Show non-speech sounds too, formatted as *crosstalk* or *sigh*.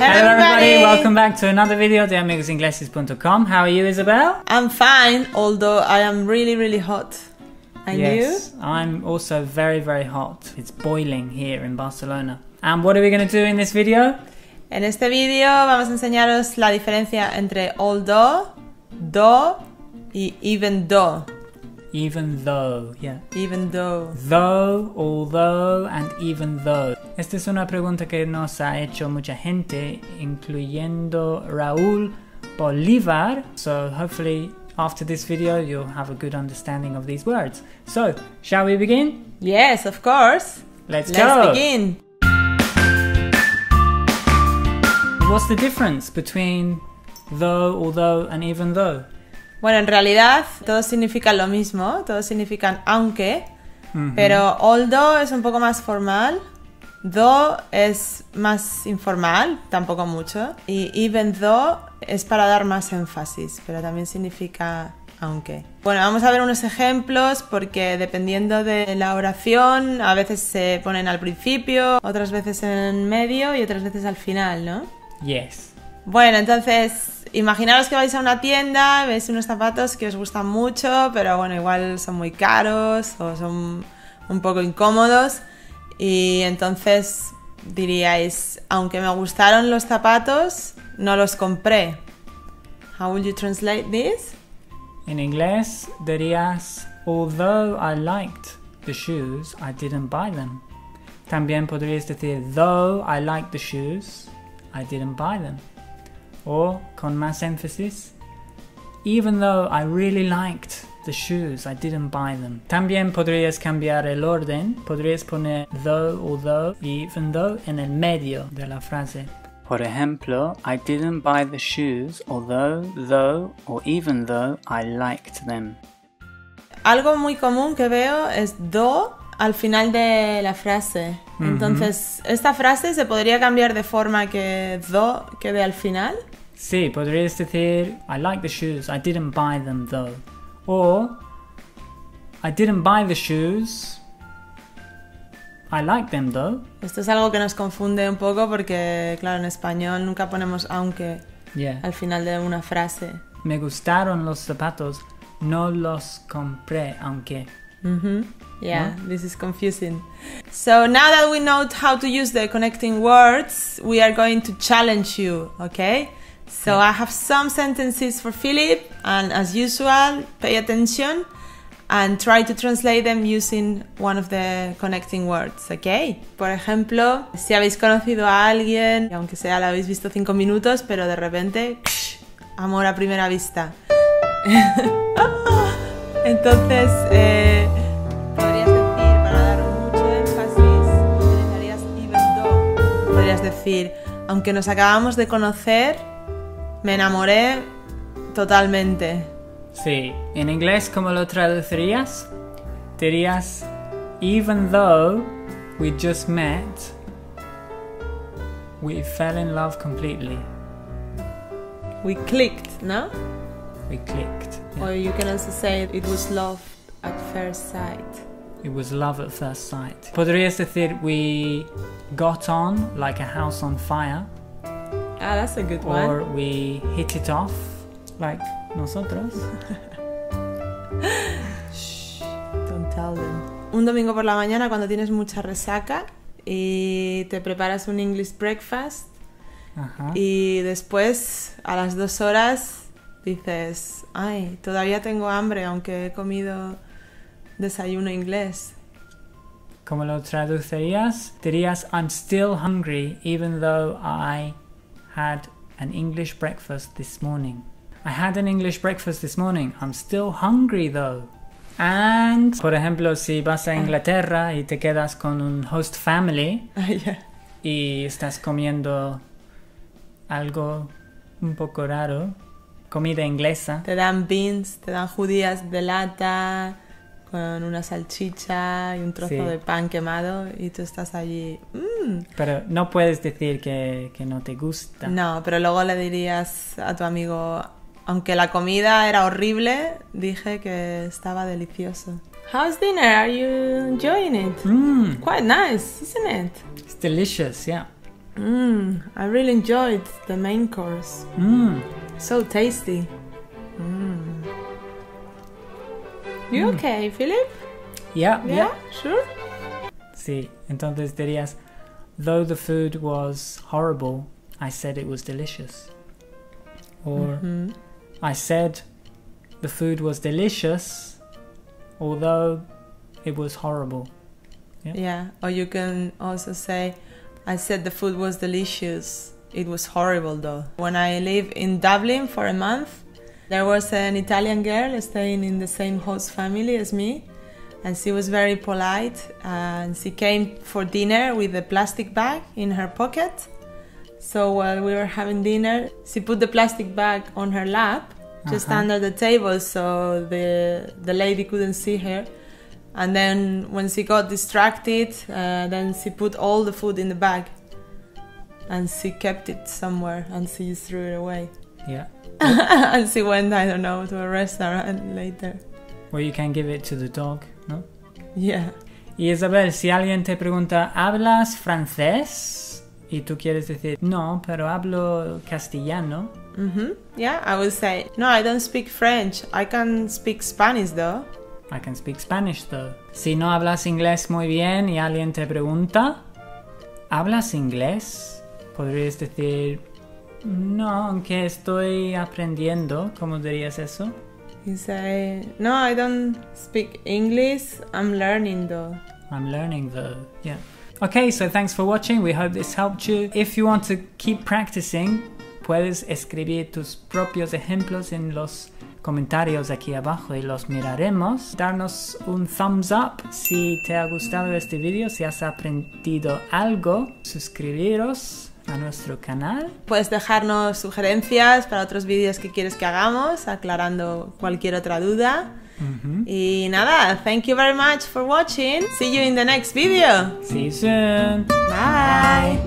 Hello everybody, welcome back to another video de amigosingleses.com. How are you, Isabel? I'm fine, although I am really, really hot. And yes, I'm also very, very hot. It's boiling here in Barcelona. And what are we going to do in this video? En este vídeo vamos a enseñaros la diferencia entre although, though y even though. Even though, yeah. Even though. Though, although, and even though. Esta es una pregunta que nos ha hecho mucha gente, incluyendo Raúl Bolívar. So hopefully after this video you'll have a good understanding of these words. So, shall we begin? Yes, of course. Let's, Let's go. begin. What's the difference between though, although, and even though? Bueno, en realidad todos significan lo mismo, todos significan aunque, Mhm. pero although es un poco más formal, though es más informal, tampoco mucho, y even though es para dar más énfasis, pero también significa aunque. Bueno, vamos a ver unos ejemplos porque dependiendo de la oración, a veces se ponen al principio, otras veces en medio y otras veces al final, ¿no? Yes. Bueno, entonces, imaginaros que vais a una tienda, veis unos zapatos que os gustan mucho, pero bueno, igual son muy caros o son un poco incómodos. Y entonces diríais, aunque me gustaron los zapatos, no los compré. How would you translate this? En inglés dirías, although I liked the shoes, I didn't buy them. También podrías decir, though I liked the shoes, I didn't buy them. O, con más énfasis, even though I really liked the shoes, I didn't buy them. También podrías cambiar el orden, podrías poner though, although, y even though en el medio de la frase. Por ejemplo, I didn't buy the shoes, although, though, or even though I liked them. Algo muy común que veo es do al final de la frase. Entonces, esta frase se podría cambiar de forma que do quede al final. Sí, podrías decir, I like the shoes, I didn't buy them though. Or, I didn't buy the shoes, I like them though. Esto es algo que nos confunde un poco porque, claro, en español nunca ponemos aunque Yeah. al final de una frase. Me gustaron los zapatos, no los compré, aunque. Mhm. Yeah, this is confusing. So now that we know how to use the connecting words, we are going to challenge you, okay? So I have some sentences for Philip, and as usual, pay attention and try to translate them using one of the connecting words, okay? Por ejemplo, si habéis conocido a alguien, aunque sea la habéis visto cinco minutos, pero de repente, amor a primera vista. *laughs* Entonces, eh, podrías decir, para dar mucho énfasis, utilizarías even though. Podrías decir, aunque nos acabamos de conocer, me enamoré totalmente. Sí, en inglés, ¿cómo lo traducirías? Dirías, even though we just met, we fell in love completely. We clicked, ¿no? We clicked. Yeah. Or you can also say it was love at first sight. It was love at first sight. Podrías decir we got on like a house on fire, Ah, that's a good or one. we hit it off like nosotros. *laughs* Shh, don't tell them. Un domingo por la mañana cuando tienes mucha resaca y te preparas un English breakfast Ajá. y después a las dos horas dices, ay, todavía tengo hambre aunque he comido desayuno inglés. ¿Cómo lo traducirías? Dirías I'm still hungry even though I had an English breakfast this morning. I had an English breakfast this morning. I'm still hungry though. And, por ejemplo, si vas a Inglaterra y te quedas con un host family, *laughs* Ah, ya. y estás comiendo algo un poco raro, comida inglesa, Te dan beans, te dan judías de lata con una salchicha y un trozo Sí. de pan quemado y tú estás allí. "Mm". pero no puedes decir que, que no te gusta. No, pero luego le dirías a tu amigo, aunque la comida era horrible, dije que estaba delicioso. How's dinner? Are you enjoying it? Mm, Quite nice, isn't it? it's delicious, yeah. Mm, I really enjoyed the main course. Mm. So tasty. You Mm. okay, Philip? Yeah, Yeah, yeah. sure. Sí, entonces dirías, though the food was horrible, I said it was delicious. Or Mhm. I said the food was delicious, although it was horrible. Yeah. Yeah, or you can also say, I said the food was delicious. It was horrible though. When I lived in Dublin for a month, there was an Italian girl staying in the same host family as me, and she was very polite. And she came for dinner with a plastic bag in her pocket. So while we were having dinner, she put the plastic bag on her lap, just Uh-huh. under the table, so the the lady couldn't see her. And then when she got distracted, uh, then she put all the food in the bag, and she kept it somewhere, and she threw it away. Yeah. *laughs* and she went, I don't know, to a restaurant later. Or you can give it to the dog, no? Yeah. Y Isabel, si alguien te pregunta, ¿hablas francés? Y tú quieres decir, no, pero hablo castellano. hmm Yeah, I would say, no, I don't speak French. I can speak Spanish though. I can speak Spanish though. Si no hablas inglés muy bien y alguien te pregunta, ¿hablas inglés? Podrías decir, no, aunque estoy aprendiendo. ¿Cómo dirías eso? You say, no, I don't speak English. I'm learning though. I'm learning though. Yeah. Okay, so thanks for watching. We hope this helped you. If you want to keep practicing, puedes escribir tus propios ejemplos en los comentarios aquí abajo y los miraremos. Darnos un thumbs up si te ha gustado este vídeo, si has aprendido algo. Suscribiros a nuestro canal. Puedes dejarnos sugerencias para otros vídeos que quieres que hagamos, aclarando cualquier otra duda. Y nada, thank you very much for watching. See you in the next video. See you soon. Bye.